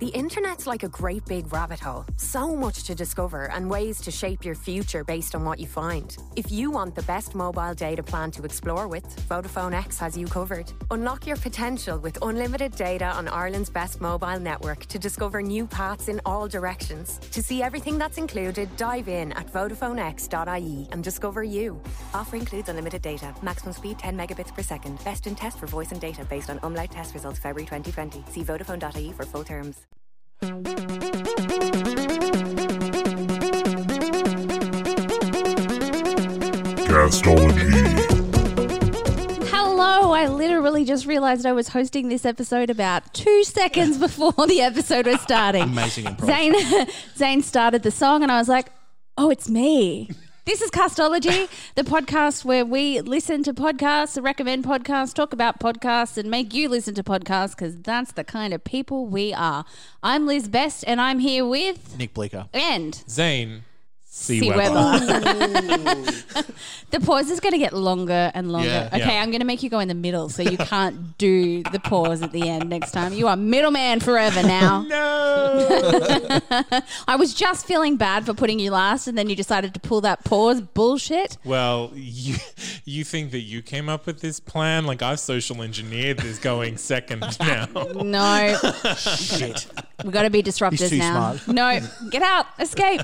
The internet's like a great big rabbit hole. So much to discover and ways to shape your future based on what you find. If you want the best mobile data plan to explore with, Vodafone X has you covered. Unlock your potential with unlimited data on Ireland's best mobile network to discover new paths in all directions. To see everything that's included, dive in at VodafoneX.ie and discover you. Offer includes unlimited data. Maximum speed 10 megabits per second. Best in test for voice and data based on Umlaut test results February 2020. See Vodafone.ie for full terms. Castology. Hello, I literally just realized I was hosting this episode about two seconds before the episode was starting. Amazing improv. Zane, Zane started the song, and I was like, oh, it's me. This is Castology, the podcast where we listen to podcasts, recommend podcasts, talk about podcasts, and make you listen to podcasts because that's the kind of people we are. I'm Liz Best, and I'm here with Nick Bleeker. and Zane. C. C. Weber. Weber. the pause is going to get longer and longer. Yeah. okay, Yeah. I'm going to make you go in the middle so you can't do the pause at the end next time. You are middleman forever now. No. I was just feeling bad for putting you last, and then you decided to pull that pause bullshit. well, you you think that you came up with this plan? Like I've social engineered this going second now. No, Shit. We've got to be disruptors He's too now. smart. No, get out, escape.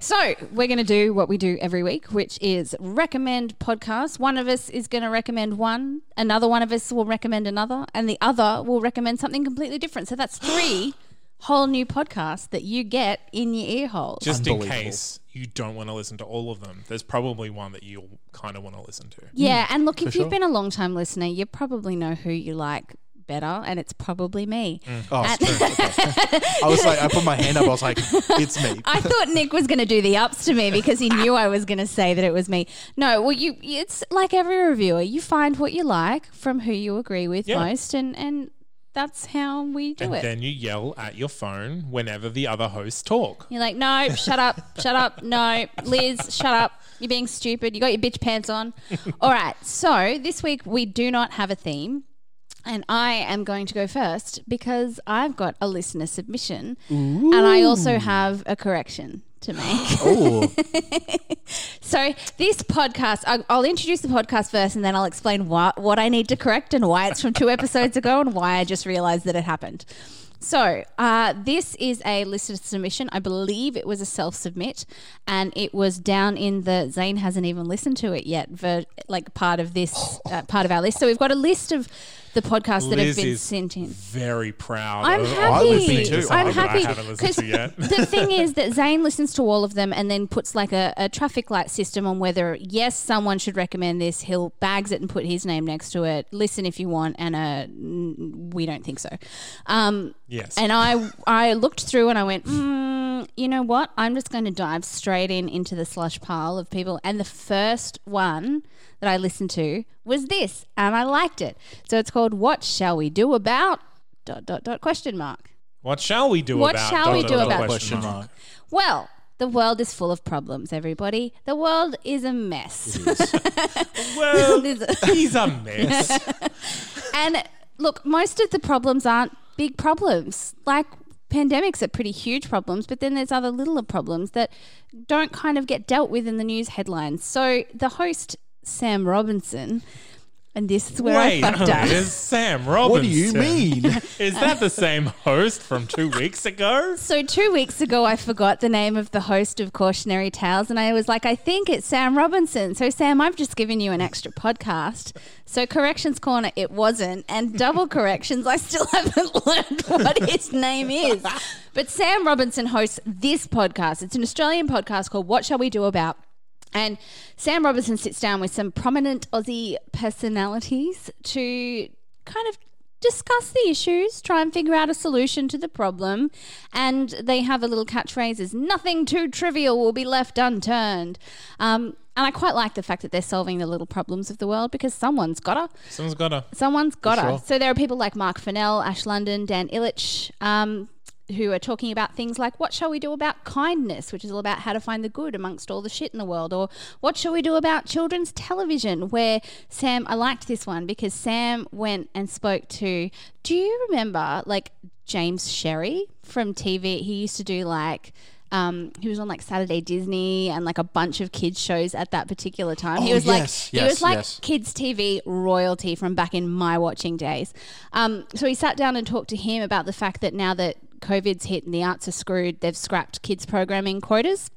So we're going to do what we do every week, which is recommend podcasts. One of us is going to recommend one, another one of us will recommend another, and the other will recommend something completely different. So that's three whole new podcasts that you get in your ear hole. Just in case you don't want to listen to all of them, there's probably one that you'll kind of want to listen to. yeah, and look, if sure. you've been a long time listener, you probably know who you like better, and it's probably me. Mm. Oh, And- it's true. Okay. I was like, I put my hand up. I was like, it's me. I thought Nick was going to do the ups to me because he knew I was going to say that it was me. No, well, you it's like every reviewer. You find what you like from who you agree with Yeah. most, and and that's how we do And it. then you yell at your phone whenever the other hosts talk. You're like, no, shut up, shut up, no, Liz, shut up. You're being stupid. You got your bitch pants on. All right. So this week we do not have a theme. And I am going to go first because I've got a listener submission and I also have a correction to make. Oh, So this podcast, I- I'll introduce the podcast first, and then I'll explain what what I need to correct and why it's from two episodes ago, and why I just realised that it happened. So uh, this is a listener submission. I believe it was a self submit, and it was down in the Zane hasn't even listened to it yet. For like part of this uh, part of our list. So we've got a list of the podcasts that have Liz been is sent in. very proud. I'm of, happy. would be too. I'm Something that happy I haven't listened to yet. the thing is that Zane listens to all of them and then puts like a, a traffic light system on whether yes someone should recommend this. He'll bags it and put his name next to it. Listen if you want, and uh, n- we don't think so. Um, Yes. and I I looked through and I went, mm, you know what? I'm just going to dive straight in into the slush pile of people. And the first one that I listened to was this, and I liked it. So it's called "What Shall We Do About?" Dot dot dot question mark. what shall we do What about? What shall we dot, do dot, dot, about- question mark. Well, the world is full of problems, everybody. The world is a mess. Well, There's- he's a mess. and look, most of the problems aren't big problems. Like pandemics are pretty huge problems, but then there's other littler problems that don't kind of get dealt with in the news headlines. So the host, Sam Robinson, and this is where Wait, I fucked up. it's Sam Robinson. What do you mean? Is that the same host from two weeks ago? So two weeks ago, I forgot the name of the host of Cautionary Tales, and I was like, I think it's Sam Robinson. So Sam, I've just given you an extra podcast. So corrections corner, it wasn't, and double corrections, I still haven't learned what his name is. But Sam Robinson hosts this podcast. It's an Australian podcast called What Shall We Do About. And Sam Robinson sits down with some prominent Aussie personalities to kind of discuss the issues, try and figure out a solution to the problem. And they have a little catchphrase is nothing too trivial will be left unturned. Um, and I quite like the fact that they're solving the little problems of the world because someone's gotta. Someone's got a. Someone's gotta. sure. So there are people like Mark Fennell, Ash London, Dan Ilic, um, who are talking about things like what shall we do about kindness, which is all about how to find the good amongst all the shit in the world, or what shall we do about children's television, where Sam, I liked this one because Sam went and spoke to, do you remember like James Sherry from TV. He used to do like. Um, he was on like Saturday Disney and like a bunch of kids shows at that particular time. he Oh, was yes, like he was like yes. kids TV royalty from back in my watching days. Um, so he sat down and talked to him about the fact that now that COVID's hit and the arts are screwed, they've scrapped kids programming quotas.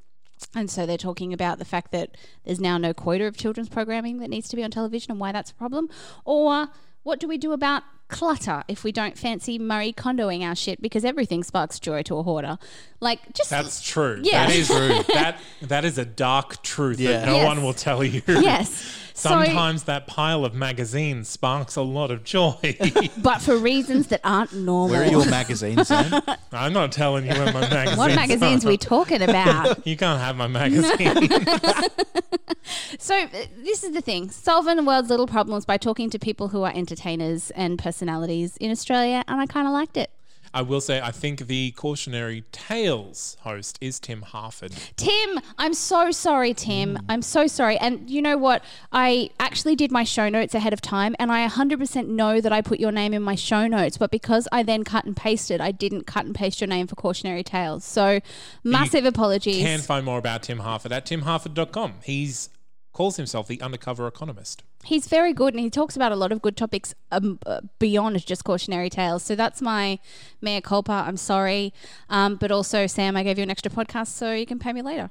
And so they're talking about the fact that there's now no quota of children's programming that needs to be on television and why that's a problem. Or what do we do about clutter if we don't fancy Marie Kondoing our shit because everything sparks joy to a hoarder? Like, just. That's true. Yeah. That is true. that that is a dark truth Yeah. that no Yes. one will tell you. yes. So- Sometimes that pile of magazines sparks a lot of joy. but for reasons that aren't normal. Where are your magazines, Sam? I'm not telling you where my magazines are. what magazines are. we talking about? You can't have my magazine. So uh, this is the thing: solving the world's little problems by talking to people who are entertainers and personalities in Australia, and I kind of liked it. I will say, I think the cautionary tales host is Tim Harford. Tim, I'm so sorry, Tim. Mm. I'm so sorry. And you know what? I actually did my show notes ahead of time, and I 100% know that I put your name in my show notes. But because I then cut and pasted, I didn't cut and paste your name for cautionary tales. So massive apologies. You can find more about Tim Harford at timharford.com. He's calls himself the undercover economist. He's very good and he talks about a lot of good topics um, uh, beyond just cautionary tales. So that's my mea culpa. I'm sorry. Um, but also, Sam, I gave you an extra podcast so you can pay me later.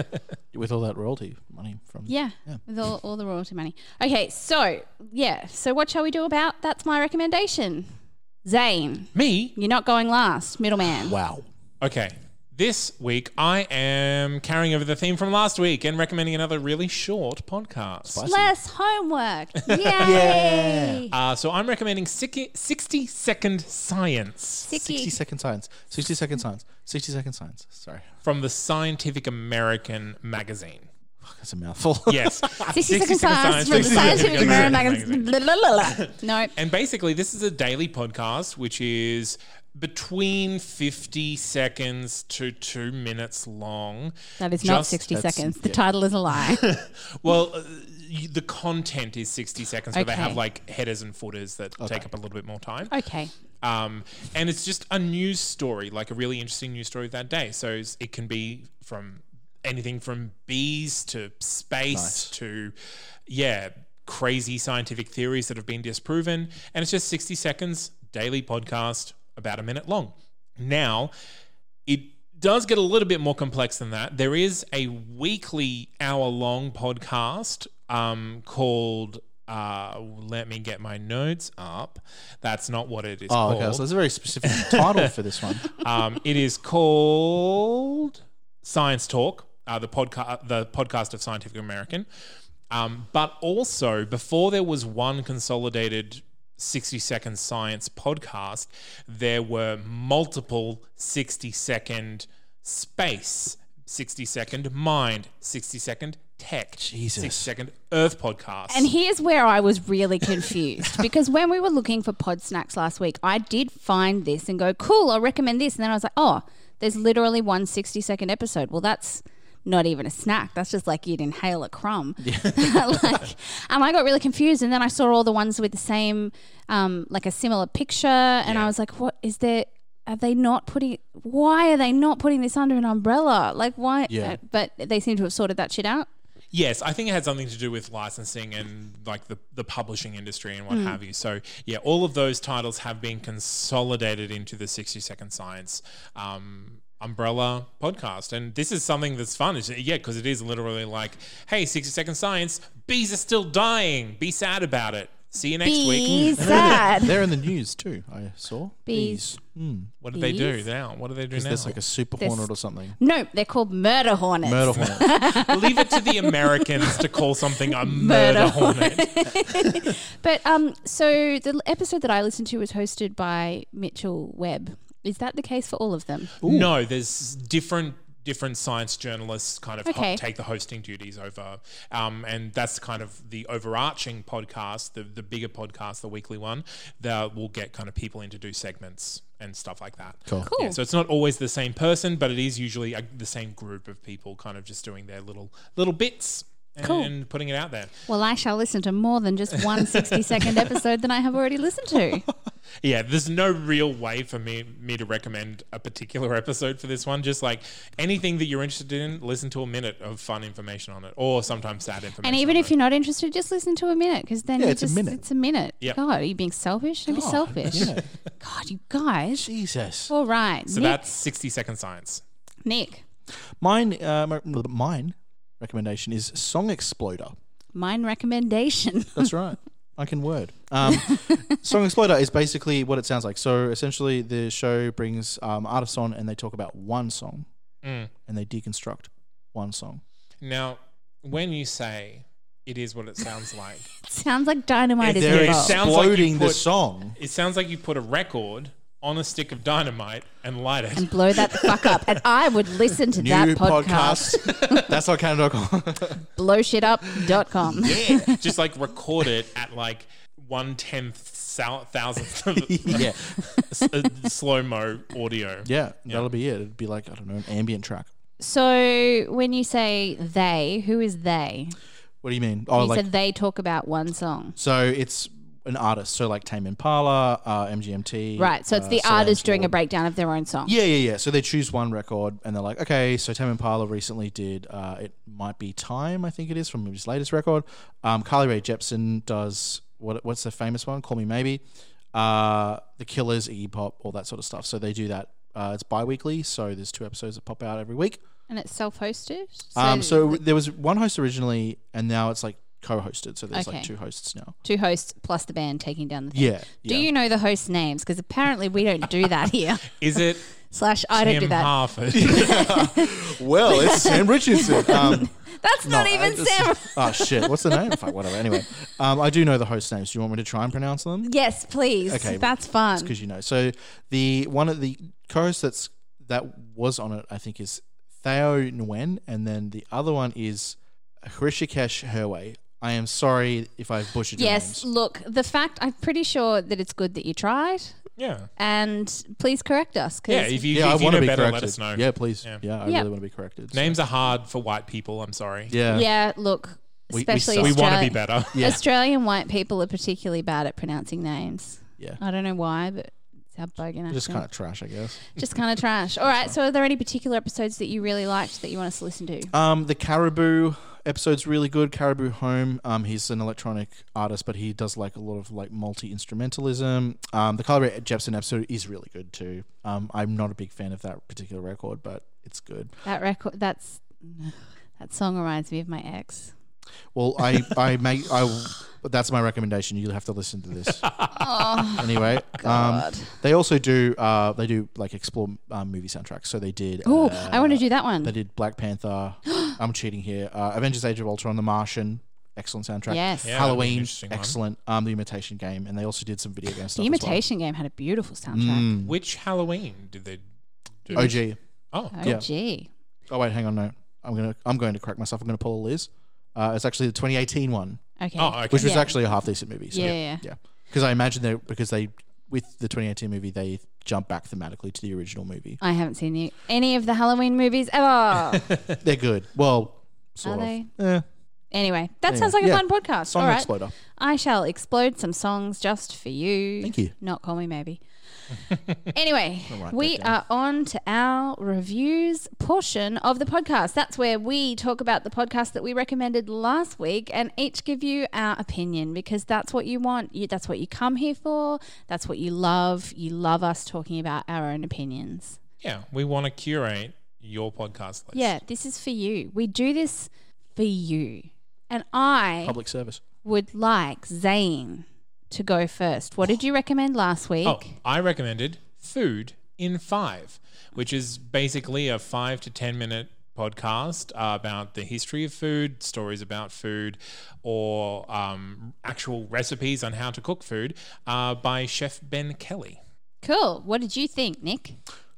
With all that royalty money from. yeah, with all, all the royalty money. Okay, so yeah. So what shall we do about that's my recommendation? Zane, Me? you're not going last, middleman. Wow. Okay. This week, I am carrying over the theme from last week and recommending another really short podcast. Spicy. Less homework. Yay! Uh, so I'm recommending 60 60 Second Science 60 Sicky. second science. 60 second science. 60 second science. Sorry. from the Scientific American magazine. That's a mouthful. Yes. 60 seconds science from the 60 Scientific American Magazine. magazine. Blah, blah, blah, blah. No. And basically, this is a daily podcast, which is between 50 seconds to two minutes long. That is not 60 seconds. The yeah. title is a lie. Well, uh, y- the content is 60 seconds, but they have like headers and footers that take up a little bit more time. okay. Um, and it's just a news story, like a really interesting news story of that day. So it can be from anything from bees to space Nice. to, yeah, crazy scientific theories that have been disproven. And it's just 60 seconds, daily podcast, about a minute long. Now, it does get a little bit more complex than that. There is a weekly hour long podcast um, called. Uh, let me get my notes up. That's not what it is Oh, called. okay. So there's a very specific title for this one. Um, it is called Science Talk, uh, the podcast, the podcast of Scientific American. Um, but also, before there was one consolidated 60 second science podcast, there were multiple 60 second space, 60 second mind, 60 second tech, Jesus. 60 second earth podcast. And here's where I was really confused because when we were looking for pod snacks last week, I did find this and go, cool, I'll recommend this. And then I was like, oh, there's literally one 60 second episode. Well, that's not even a snack. That's just like you'd inhale a crumb. Yeah. like, and I got really confused. And then I saw all the ones with the same, um, like a similar picture. And I was like, what is there? Are they not putting? Why are they not putting this under an umbrella? Like why? Yeah. uh, but they seem to have sorted that shit out. Yes, I think it had something to do with licensing and like the, the publishing industry and what Hmm. have you. So yeah, all of those titles have been consolidated into the 60 Second Science um, umbrella podcast. And this is something that's fun. It's, yeah, because it is literally like, hey, 60 Second Science, bees are still dying. Be sad about it. See you next week. Be sad. They're in the news too. I saw Bees. Hmm. What do they do now? What do they do Is now? there's like a super There's- hornet or something? No, they're called murder hornets. Murder hornet. Leave it to the Americans to call something a Murder murder hornet. But um, so the l- episode that I listened to was hosted by Mitchell Webb. Is that the case for all of them? No, there's different different science journalists kind of ho- take the hosting duties over, um, and that's kind of the overarching podcast, the the bigger podcast, the weekly one. That will get kind of people in to do segments and stuff like that. Cool. Cool. Yeah, so it's not always the same person, but it is usually uh the same group of people, kind of just doing their little little bits. And, Cool. putting it out there. Well, I shall listen to more than just one 60 second episode than I have already listened to. Yeah, there's no real way for me me to recommend a particular episode for this one. Just like anything that you're interested in, listen to a minute of fun information on it, or sometimes sad information. And even if it. you're not interested, just listen to a minute because then Yeah, you it's a minute. It's a minute. Yep. God, are you being selfish? Don't be selfish. yeah. God, you guys. Jesus. All right, so Nick. that's 60 second science. Nick. Mine, uh, mine recommendation is Song Exploder. Mine recommendation. That's right. I can word. Um, Song Exploder is basically what it sounds like. So essentially, the show brings um, artists on and they talk about one song Mm. and they deconstruct one song. Now, when you say it is what it sounds like, Sounds like dynamite is They're They're involved. sounds like you exploding the song. it sounds like you put a record on a stick of dynamite and light it. and blow that the fuck up. And I would listen to New that podcast. podcast. That's not Canada.com. Blowshitup.com. Yeah, just like record it at like one tenth thousandth of yeah. Uh, slow mo audio. Yeah. That'll be it. It'd be like, I don't know, an ambient track. So when you say they, who is they? What do you mean? Oh, you like, said they talk about one song. so it's an artist. So like Tame Impala, uh, MGMT. Right. So it's uh, the Solange artist doing a breakdown of their own song. Yeah, yeah, yeah. So they choose one record and they're like, okay, so Tame Impala recently did uh, It Might Be Time, I think it is, from his latest record. Um, Carly Rae Jepsen does, what what's the famous one? Call Me Maybe. Uh, the Killers, Iggy Pop, all that sort of stuff. So they do that. Uh, it's bi weekly, so there's two episodes that pop out every week. And it's self hosted. Um, so there was one host originally, and now it's like co hosted. So there's Okay. like two hosts now. two hosts plus the band taking down the thing. Yeah. Do yeah. you know the host names? Because apparently we don't do that here. Is it Slash, I don't do that. Harford? Well, it's Sam Richardson. Um, That's not No, even just- Sam. oh shit! What's the name? Fuck, whatever. Anyway, um, I do know the host names. Do you want me to try and pronounce them? Yes, please. Okay, That's fun. because you know. So the one of the co-hosts that's that was on it, I think, is Theo Nguyen, and then the other one is Hrishikesh Hirway. I am sorry if I've butchered your Yes, names. look, the fact, I'm pretty sure that it's good that you tried. yeah. And please correct us. 'cause Yeah, if you, Yeah, I if you want know to be better, corrected. let us know. Yeah, please. Yeah. Yeah, I Yeah. really want to be corrected. so- Names are hard for white people. I'm sorry. Yeah. yeah, look, We- we especially suck. We want to Australi- be better. Yeah. Australian white people are particularly bad at pronouncing names. Yeah. I don't know why, but it's our bogan Just kind of trash, I guess. Just kind of trash. All right, so are there any particular episodes that you really liked that you want us to listen to? Um, the Caribou episode's really good. Caribou Home. Um, he's an electronic artist, but he does like a lot of like multi instrumentalism. Um, the Rae Jepsen episode is really good too. Um, I'm not a big fan of that particular record, but it's good. That record, that's that song reminds me of my ex. Well, I I make I. That's my recommendation. You'll have to listen to this. anyway, um, God. they also do uh, they do like explore um, movie soundtracks. So they did. Oh, uh, I want to do that one. They did Black Panther. I'm cheating here. Uh, Avengers: Age of Ultron, The Martian, excellent soundtrack. Yes. Yeah, that'd be an Halloween, interesting one. excellent. Um, The Imitation Game, and they also did some video game stuff. The Imitation Game had a beautiful soundtrack. Mm. Which Halloween did they do? OG. Oh, Oh, Yeah. gee. Oh wait, hang on. No, I'm gonna I'm going to correct myself. I'm gonna pull a Liz. Uh, it's actually the 2018 one, Okay. oh, okay. which was Yeah. actually a half decent movie. So Yeah, yeah, yeah. yeah. Because I imagine they because they with the 2018 movie they jump back thematically to the original movie. I haven't seen the, any of the Halloween movies ever. They're good. Well, sort Are of. they? Eh, anyway, that Yeah, sounds like a yeah. fun podcast. Song All right. Exploder. I shall explode some songs just for you. Thank you. Not call me maybe. anyway, I'll we are on to our reviews portion of the podcast. That's where we talk about the podcast that we recommended last week and each give you our opinion because that's what you want. You, that's what you come here for. That's what you love. You love us talking about our own opinions. yeah, we want to curate your podcast list. Yeah, this is for you. We do this for you. And I Public service. would like Zane to go first. What did you recommend last week? Oh, I recommended Food in Five, which is basically a five to 10 minute podcast uh, about the history of food, stories about food, or um, actual recipes on how to cook food uh, by Chef Ben Kelly. Cool. What did you think, Nick?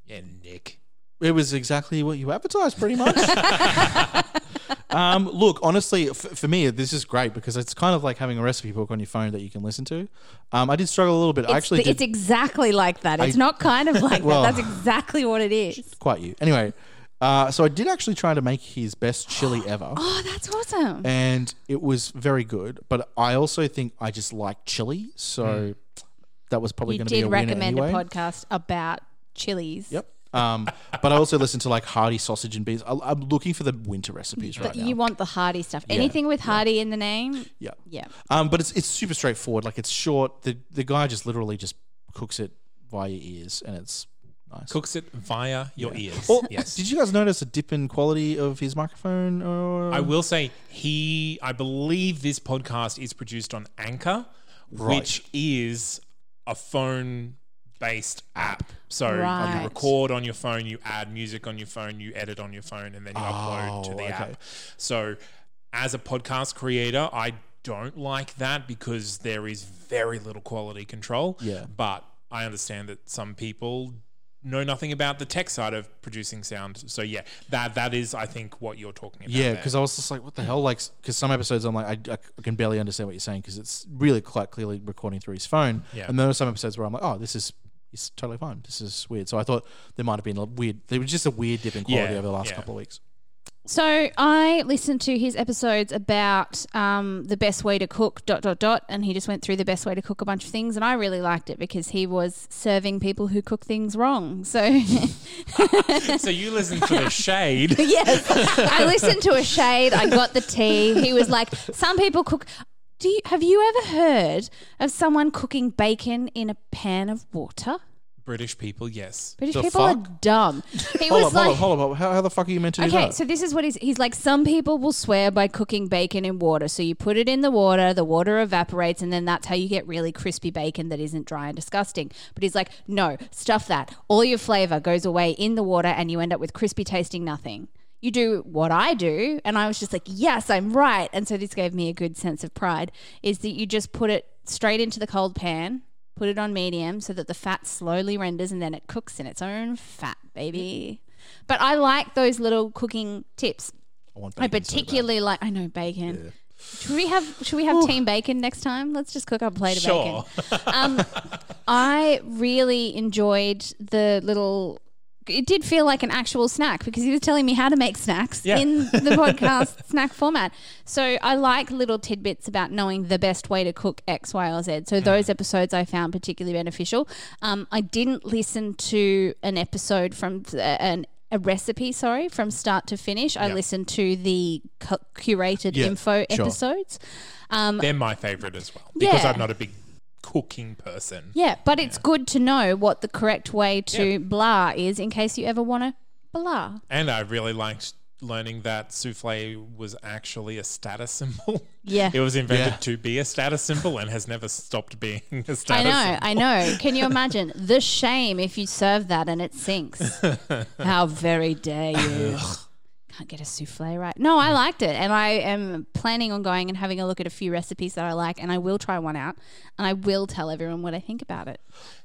Yeah, Nick. It was exactly what you advertised, pretty much. um, look, honestly, f- for me, this is great because it's kind of like having a recipe book on your phone that you can listen to. Um, I did struggle a little bit. I It's, actually it's did exactly like that. It's I- not kind of like Well- that. That's exactly what it is. quite you. Anyway, uh, so I did actually try to make his best chili ever. Oh, that's awesome. and it was very good. But I also think I just like chili, so that was probably going to be a did recommend anyway. a podcast about chilies. Yep. Um, but I also listen to like hearty sausage and beans. I, I'm looking for the winter recipes right But now. you want the hearty stuff. Yeah, Anything with hearty in the name, yeah. yeah. Um, but it's it's super straightforward. Like it's short. The the guy just literally just cooks it via your ears, and it's nice. Cooks it via your ears. Oh, yes. Did you guys notice a dip in quality of his microphone? Or? I will say he. I believe this podcast is produced on Anchor, Right. which is a phone-based app. So uh, you record on your phone, you add music on your phone, you edit on your phone, and then you upload to Oh, the okay. app. So, as a podcast creator, I don't like that because there is very little quality control. Yeah. But I understand that some people know nothing about the tech side of producing sound. So yeah, that that is I think what you're talking about. Yeah, because I was just like, what the hell? Like, because some episodes I'm like, I, I can barely understand what you're saying because it's really quite clearly recording through his phone. Yeah. And there are some episodes where I'm like, oh, this is it's totally fine. This is weird. So I thought there might have been a weird. There was just a weird dip in quality Yeah, over the last yeah. couple of weeks. So I listened to his episodes about um, the best way to cook dot dot dot, and he just went through the best way to cook a bunch of things, and I really liked it because he was serving people who cook things wrong. So so you listen to the shade. yes, I listened to a shade. I got the tea. He was like, some people cook. Do you have you ever heard of someone cooking bacon in a pan of water? British people, yes. British The people are dumb. He Hold was up, like, hold up, hold up. How, how the fuck are you meant to do that? Okay, that? so this is what he's he's like. Some people will swear by cooking bacon in water. So you put it in the water, the water evaporates, and then that's how you get really crispy bacon that isn't dry and disgusting. But he's like, no, stuff that. All your flavor goes away in the water, and you end up with crispy tasting nothing. You do what I do, and I was just like, yes, I'm right. And so this gave me a good sense of pride. Is that you just put it straight into the cold pan, put it on medium so that the fat slowly renders and then it cooks in its own fat, baby. But I like those little cooking tips. I want I bacon so particularly like I know bacon. Should we have should we have team bacon next time? Let's just cook up a plate of Sure. bacon. Um, I really enjoyed the little it did feel like an actual snack because he was telling me how to make snacks Yeah. in the podcast snack format. So I like little tidbits about knowing the best way to cook X, Y, or Z. So those episodes I found particularly beneficial. Um, I didn't listen to an episode from uh, an a recipe, sorry, from start to finish. I Yeah. listened to the cu- curated Yeah, info sure. episodes. Um, They're my favorite as well. Because Yeah. I'm not a big cooking person. Yeah, but it's good to know what the correct way to blah is in case you ever want to blah. And I really liked learning that souffle was actually a status symbol. Yeah. It was invented Yeah. to be a status symbol and has never stopped being a status I know, symbol. I know. Can you imagine the shame if you serve that and it sinks? How very dare you? Can't get a souffle right. No, I liked it, and I am planning on going and having a look at a few recipes that I like, and I will try one out, and I will tell everyone what I think about it.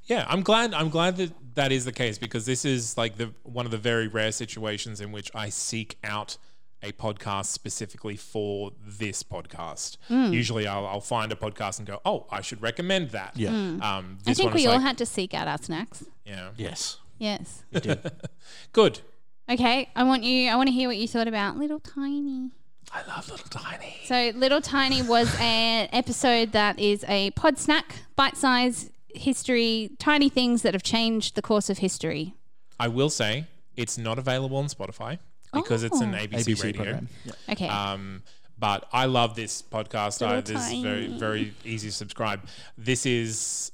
Yeah, I'm glad. I'm glad that that is the case because this is like the one of the very rare situations in which I seek out a podcast specifically for this podcast. Hmm. Usually, I'll, I'll find a podcast and go, "Oh, I should recommend that." Yeah. Um, I think one we all like, had to seek out our snacks. yeah, Yes. Yes. You did. good. Okay, I want you. I want to hear what you thought about Little Tiny. I love Little Tiny. So, Little Tiny was an episode that is a pod snack, bite size history, tiny things that have changed the course of history. I will say it's not available on Spotify because it's an Oh. ABC, ABC radio. program. Yeah. Okay. Um, but I love this podcast. I, Little this is very very easy to subscribe. This is,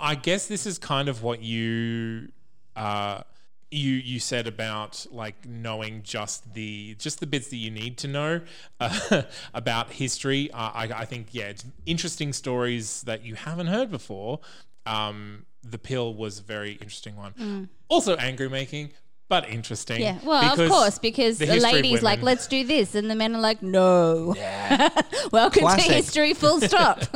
I guess, this is kind of what you. Uh, you you said about like knowing just the just the bits that you need to know uh, about history. Uh, I, I think yeah, it's interesting stories that you haven't heard before. Um, the pill was a very interesting one. Also angry making, but interesting. Mm. yeah. Well, of course, because the the, lady's like, let's do this. And the men are like, no. Welcome Classic. to history, full stop.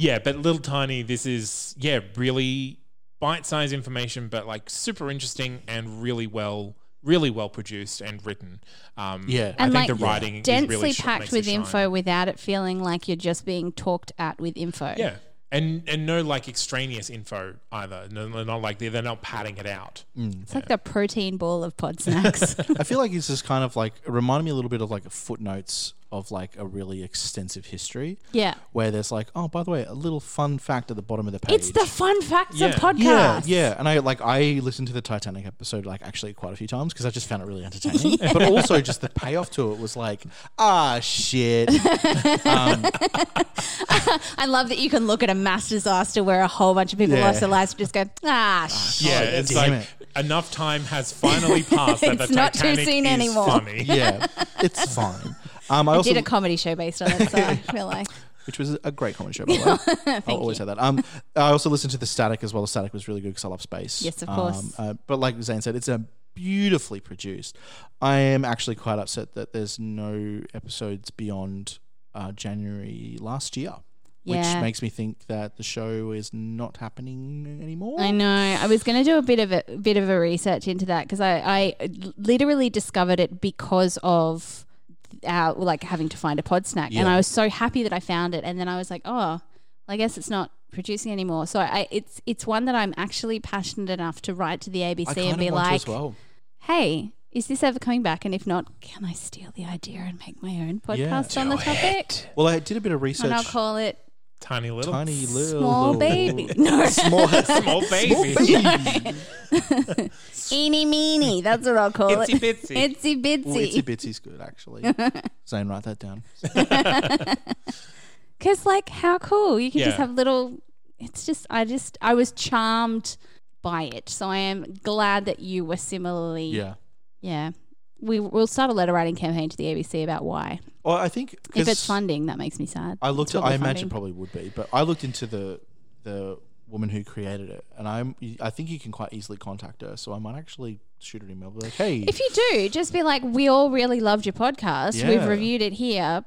Yeah, but little tiny. This is yeah, really bite-sized information, but like super interesting and really well, really well produced and written. Um, Yeah. I and think like the writing is densely really sh- packed with info without it feeling like you're just being talked at with info. Yeah, and and no like extraneous info either. No, they're not like they're, they're not padding it out. It's like the protein ball of pod snacks. I feel like it's just kind of like it reminded me a little bit of like footnotes of like a really extensive history. Yeah. Where there's like, oh, by the way, a little fun fact at the bottom of the page. It's the fun facts Yeah. of podcasts. yeah, yeah, and I like I listened to the Titanic episode like actually quite a few times because I just found it really entertaining. But also just the payoff to it was like, ah, shit. um, I love that you can look at a mass disaster where a whole bunch of people Yeah. lost their lives and just go, ah, shit. Yeah, it's damn like enough time has finally passed that the It's not too Titanic soon is anymore. funny. yeah, it's fine. Um, I I also did a comedy show based on it, so I feel like. which was a great comedy show. By the way, I'll always say that. Um, I also listened to the Static as well. The Static was really good because I love space. Yes, of Um, course. uh, but like Zane said, it's a beautifully produced. I am actually quite upset that there's no episodes beyond uh, January last year. Which makes me think that the show is not happening anymore. I know. I was going to do a bit of a bit of a research into that because I, I literally discovered it because of our like having to find a pod snack, and I was so happy that I found it. And then I was like, oh, I guess it's not producing anymore. So I, it's it's one that I'm actually passionate enough to write to the ABC and be like, well. hey. Is this ever coming back? And if not, can I steal the idea and make my own podcast on the topic? Well, I did a bit of research. And I'll call it Tiny little. Tiny little Small Baby. No, small, Small baby. eeny meeny. That's what I'll call Itsy it. bitsy. Itsy Ooh, bitsy. Itsy Bitsy's good, actually. Zane, write that down. Because, like, how cool. You can just have little. It's just, I just, I was charmed by it. So I am glad that you were similarly. Yeah. Yeah. We, we'll start a letter writing campaign to the ABC about why. Well, I think if it's funding, that makes me sad. I looked. At, I probably imagine funding. probably would be, but I looked into the the woman who created it, and I'm. I think you can quite easily contact her. So I might actually shoot an email. Like, hey, If you do, just be like, we all really loved your podcast. We've reviewed it here.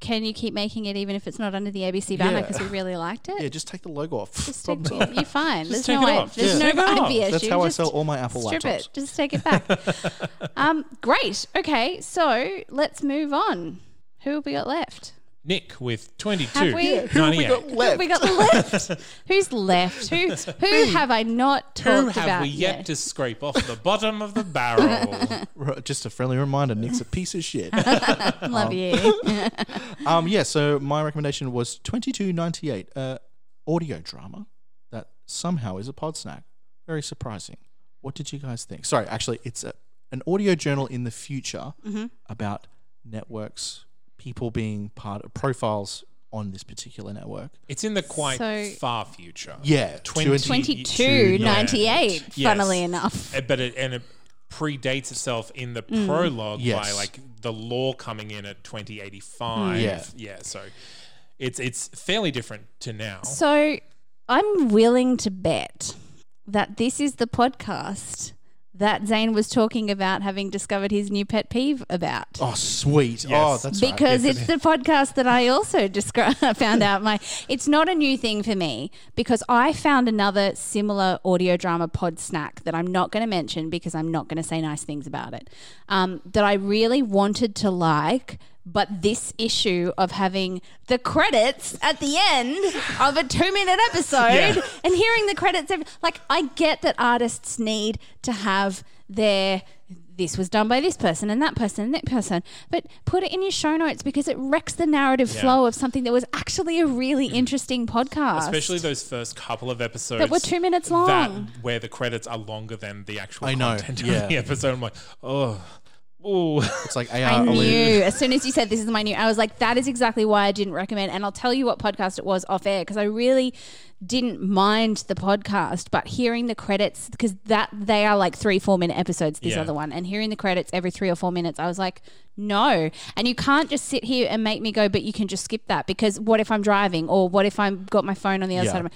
Can you keep making it even if it's not under the ABC banner Yeah. because we really liked it? yeah, just take the logo off. Just take, you're fine. Just there's no, I- there's Just no take it off. IP issue. That's how I sell all my Apple strip laptops. it. Just take it back. um, great. Okay, so let's move on. Who have we got left? Nick with 22. Have we- Yeah, Who have we 98. got Who left? we got left? Who's left? Who who have I not talked Who have about we yet yet? to scrape off the bottom of the barrel? Just a friendly reminder: Nick's a piece of shit. Love you. um, yeah. So my recommendation was twenty two ninety eight, uh, audio drama that somehow is a pod snack. Very surprising. What did you guys think? Sorry, actually, it's a, an audio journal in the future Mm-hmm. about networks, people being part of profiles on this particular network. It's in the quite So- far future. Yeah, 20 22, Yeah. 98, Yes. funnily enough. Uh, But it, and it predates itself in the prologue by Yes. like the law coming in at 2085. Yeah. Yeah. So it's it's fairly different to now. So I'm willing to bet that this is the podcast that Zane was talking about having discovered his new pet peeve about. Oh, sweet. Yes. Oh, that's right. because Yeah, it's the podcast that I also descri- found out my it's not a new thing for me because I found another similar audio drama pod snack that I'm not going to mention because I'm not going to say nice things about it um, that I really wanted to like but this issue of having the credits at the end of a two minute episode Yeah. and hearing the credits every, like I get that artists need to have their this was done by this person and that person and that person but put it in your show notes because it wrecks the narrative Yeah. flow of something that was actually a really mm. interesting podcast Especially those first couple of episodes That were two minutes long. that where the credits are longer than the actual I know, content yeah. of the episode. I'm like, oh, oh. It's like I AR. knew as soon as you said this is my new, I was like, that is exactly why I didn't recommend. And I'll tell you what podcast it was off air because I really didn't mind the podcast, but hearing the credits because that they are like three, four minute episodes. This Yeah. other one, and hearing the credits every three or four minutes, I was like, no. And you can't just sit here and make me go, but you can just skip that because what if I'm driving or what if I'm got my phone on the other Yeah. side of my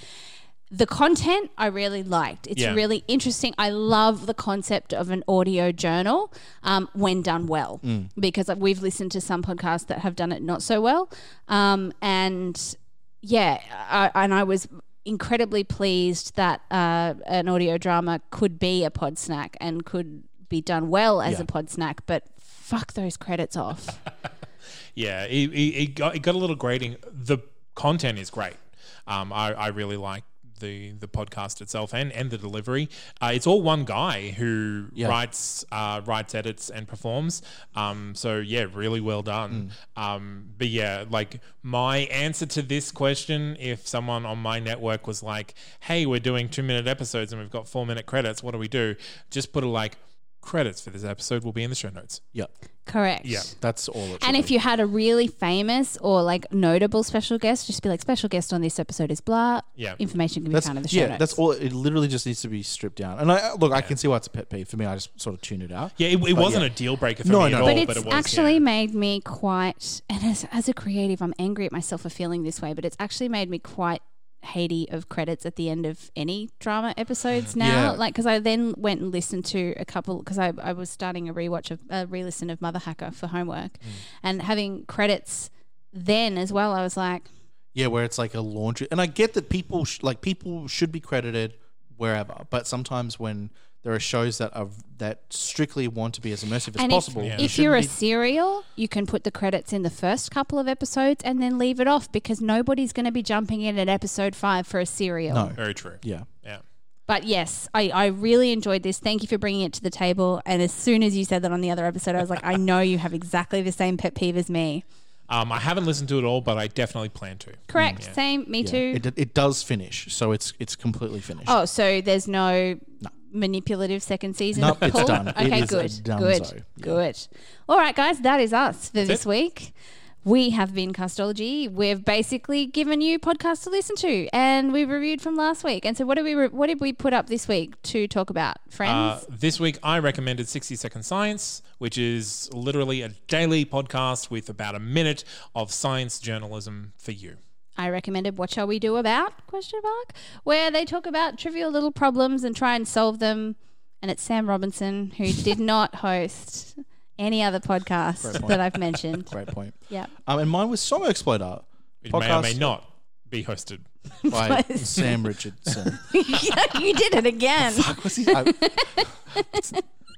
the content I really liked. It's Yeah. really interesting. I love the concept of an audio journal um, when done well, because we've listened to some podcasts that have done it not so well. Um, and yeah, I, and I was incredibly pleased that uh, an audio drama could be a pod snack and could be done well as Yeah. a pod snack. But fuck those credits off. Yeah, it, it, it, got, it got a little grating. The content is great. Um, I, I really like the the podcast itself and and the delivery. Uh, it's all one guy who Yeah. writes uh, writes, edits, and performs. Um, so yeah, really well done. Mm. Um, but yeah, like my answer to this question, if someone on my network was like, "Hey, we're doing two minute episodes and we've got four minute credits, what do we do?" Just put a like. Credits for this episode will be in the show notes. Yeah, Correct. Yeah. that's all. It And if you had a really famous or like notable special guest, just be like, special guest on this episode is blah. Yeah. Information can be that's found in the show yeah, notes. that's all. It literally just needs to be stripped down. And I uh, look, I can see why it's a pet peeve for me. I just sort of tune it out. Yeah, it, it wasn't yeah. a deal breaker for No, me no. at all, But it's but it was actually yeah. made me quite, and as, as a creative, I'm angry at myself for feeling this way, but it's actually made me quite Haiti of credits at the end of any drama episodes now. Yeah. Like, because I then went and listened to a couple, because I, I was starting a rewatch of a re listen of Mother Hacker for homework, Mm. and having credits then as well, I was like, Yeah, where it's like a laundry. And I get that people sh- like people should be credited wherever, but sometimes when there are shows that are that strictly want to be as immersive as and possible, if, you if you're a serial, you can put the credits in the first couple of episodes and then leave it off because nobody's going to be jumping in at episode five for a serial. No. very true. yeah, Yeah. But yes, I, I really enjoyed this. Thank you for bringing it to the table. And as soon as you said that on the other episode, I was like, I know you have exactly the same pet peeve as me. Um, I haven't listened to it all, but I definitely plan to. Correct. Yeah. Same. Me yeah. too. It, it does finish, so it's it's completely finished. oh, so there's no. no manipulative second season. Nope, it's done. Okay, good. done good. so. Yeah. Good. All right, guys, that is us for this it. week. We have been Castology. We've basically given you podcasts to listen to, and we reviewed from last week. And so, what did we re- what did we put up this week to talk about, Uh, friends? this week, I recommended 60 Second Science, which is literally a daily podcast with about a minute of science journalism for you. I recommended What Shall We Do About? Question mark. Where they talk about trivial little problems and try and solve them. And it's Sam Robinson who did not host any other podcast that I've mentioned. Great point. Yeah. Um, and mine was Song Exploder, It may or may not be hosted. by Sam Richardson. you did it again. What's his- I-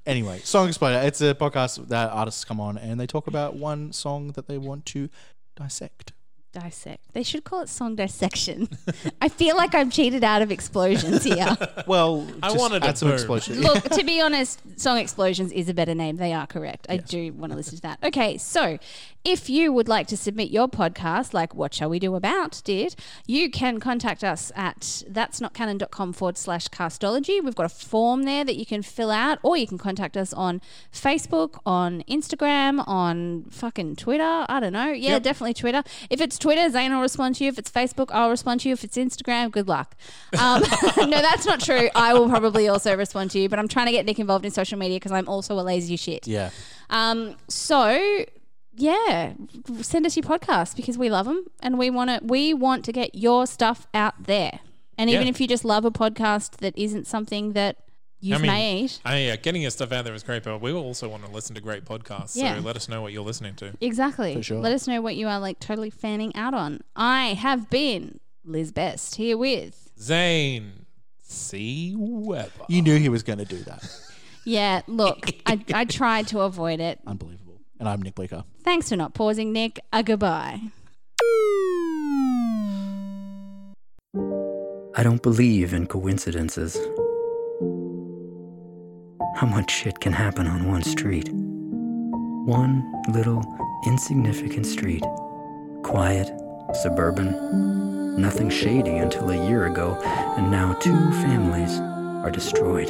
anyway, Song Exploder. It's a podcast that artists come on and they talk about one song that they want to dissect. Dissect. They should call it song dissection. I feel like I'm cheated out of explosions here. Well, I just wanted a add some boom. explosion. Look, to be honest, Song Explosions is a better name. They are correct. I do want to listen to that. Okay, so if you would like to submit your podcast, like What Shall We Do About did, you can contact us at that's not canon.com forward slash castology. We've got a form there that you can fill out, or you can contact us on Facebook, on Instagram, on fucking Twitter. I don't know. Yeah, Yep. definitely Twitter. If it's Twitter, Zane will respond to you. If it's Facebook, I'll respond to you. If it's Instagram, good luck. Um, no, that's not true. I will probably also respond to you, but I'm trying to get Nick involved in social media because I'm also a lazy shit. Yeah. Um, so yeah, send us your podcast because we love them and we want to. We want to get your stuff out there. And even Yeah. if you just love a podcast that isn't something that you've I mean, made, I mean, yeah, getting your stuff out there is great, but we also want to listen to great podcasts. Yeah. So let us know what you're listening to. exactly. For sure. Let us know what you are like totally fanning out on. I have been Liz Best here with. Zane C. Weber. You knew he was going to do that. Yeah, look, I, I tried to avoid it. Unbelievable. And I'm Nick Bleeker. Thanks for not pausing, Nick. A goodbye. I don't believe in coincidences. How much shit can happen on one street? One little, insignificant street. Quiet, suburban, nothing shady until a year ago, and now two families are destroyed.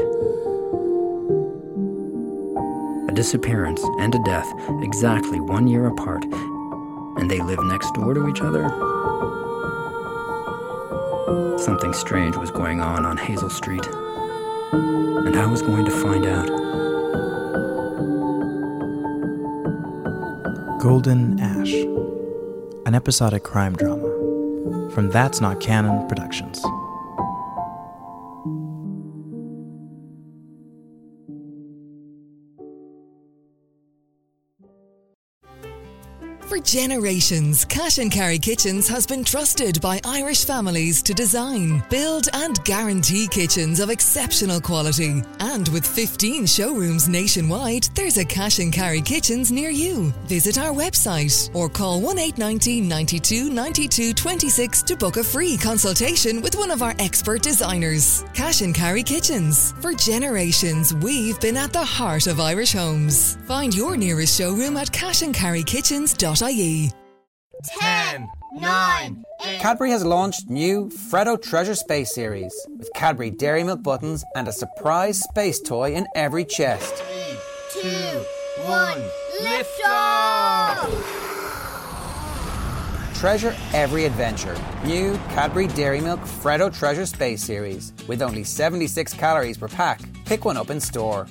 Disappearance and a death exactly one year apart, and they live next door to each other? Something strange was going on on Hazel Street, and I was going to find out. Golden Ash, an episodic crime drama from That's Not Canon Productions. Generations, Cash and Carry Kitchens has been trusted by Irish families to design, build, and guarantee kitchens of exceptional quality. And with 15 showrooms nationwide, there's a Cash and Carry Kitchens near you. Visit our website or call 1 890 92 92 26 to book a free consultation with one of our expert designers. Cash and Carry Kitchens. For generations, we've been at the heart of Irish homes. Find your nearest showroom at cashandcarrykitchens.ie. 10, 9, 8. Cadbury has launched new Freddo Treasure Space series with Cadbury Dairy Milk buttons and a surprise space toy in every chest. 3, 2, 1, lift off! Treasure every adventure. New Cadbury Dairy Milk Freddo Treasure Space series with only 76 calories per pack. Pick one up in store.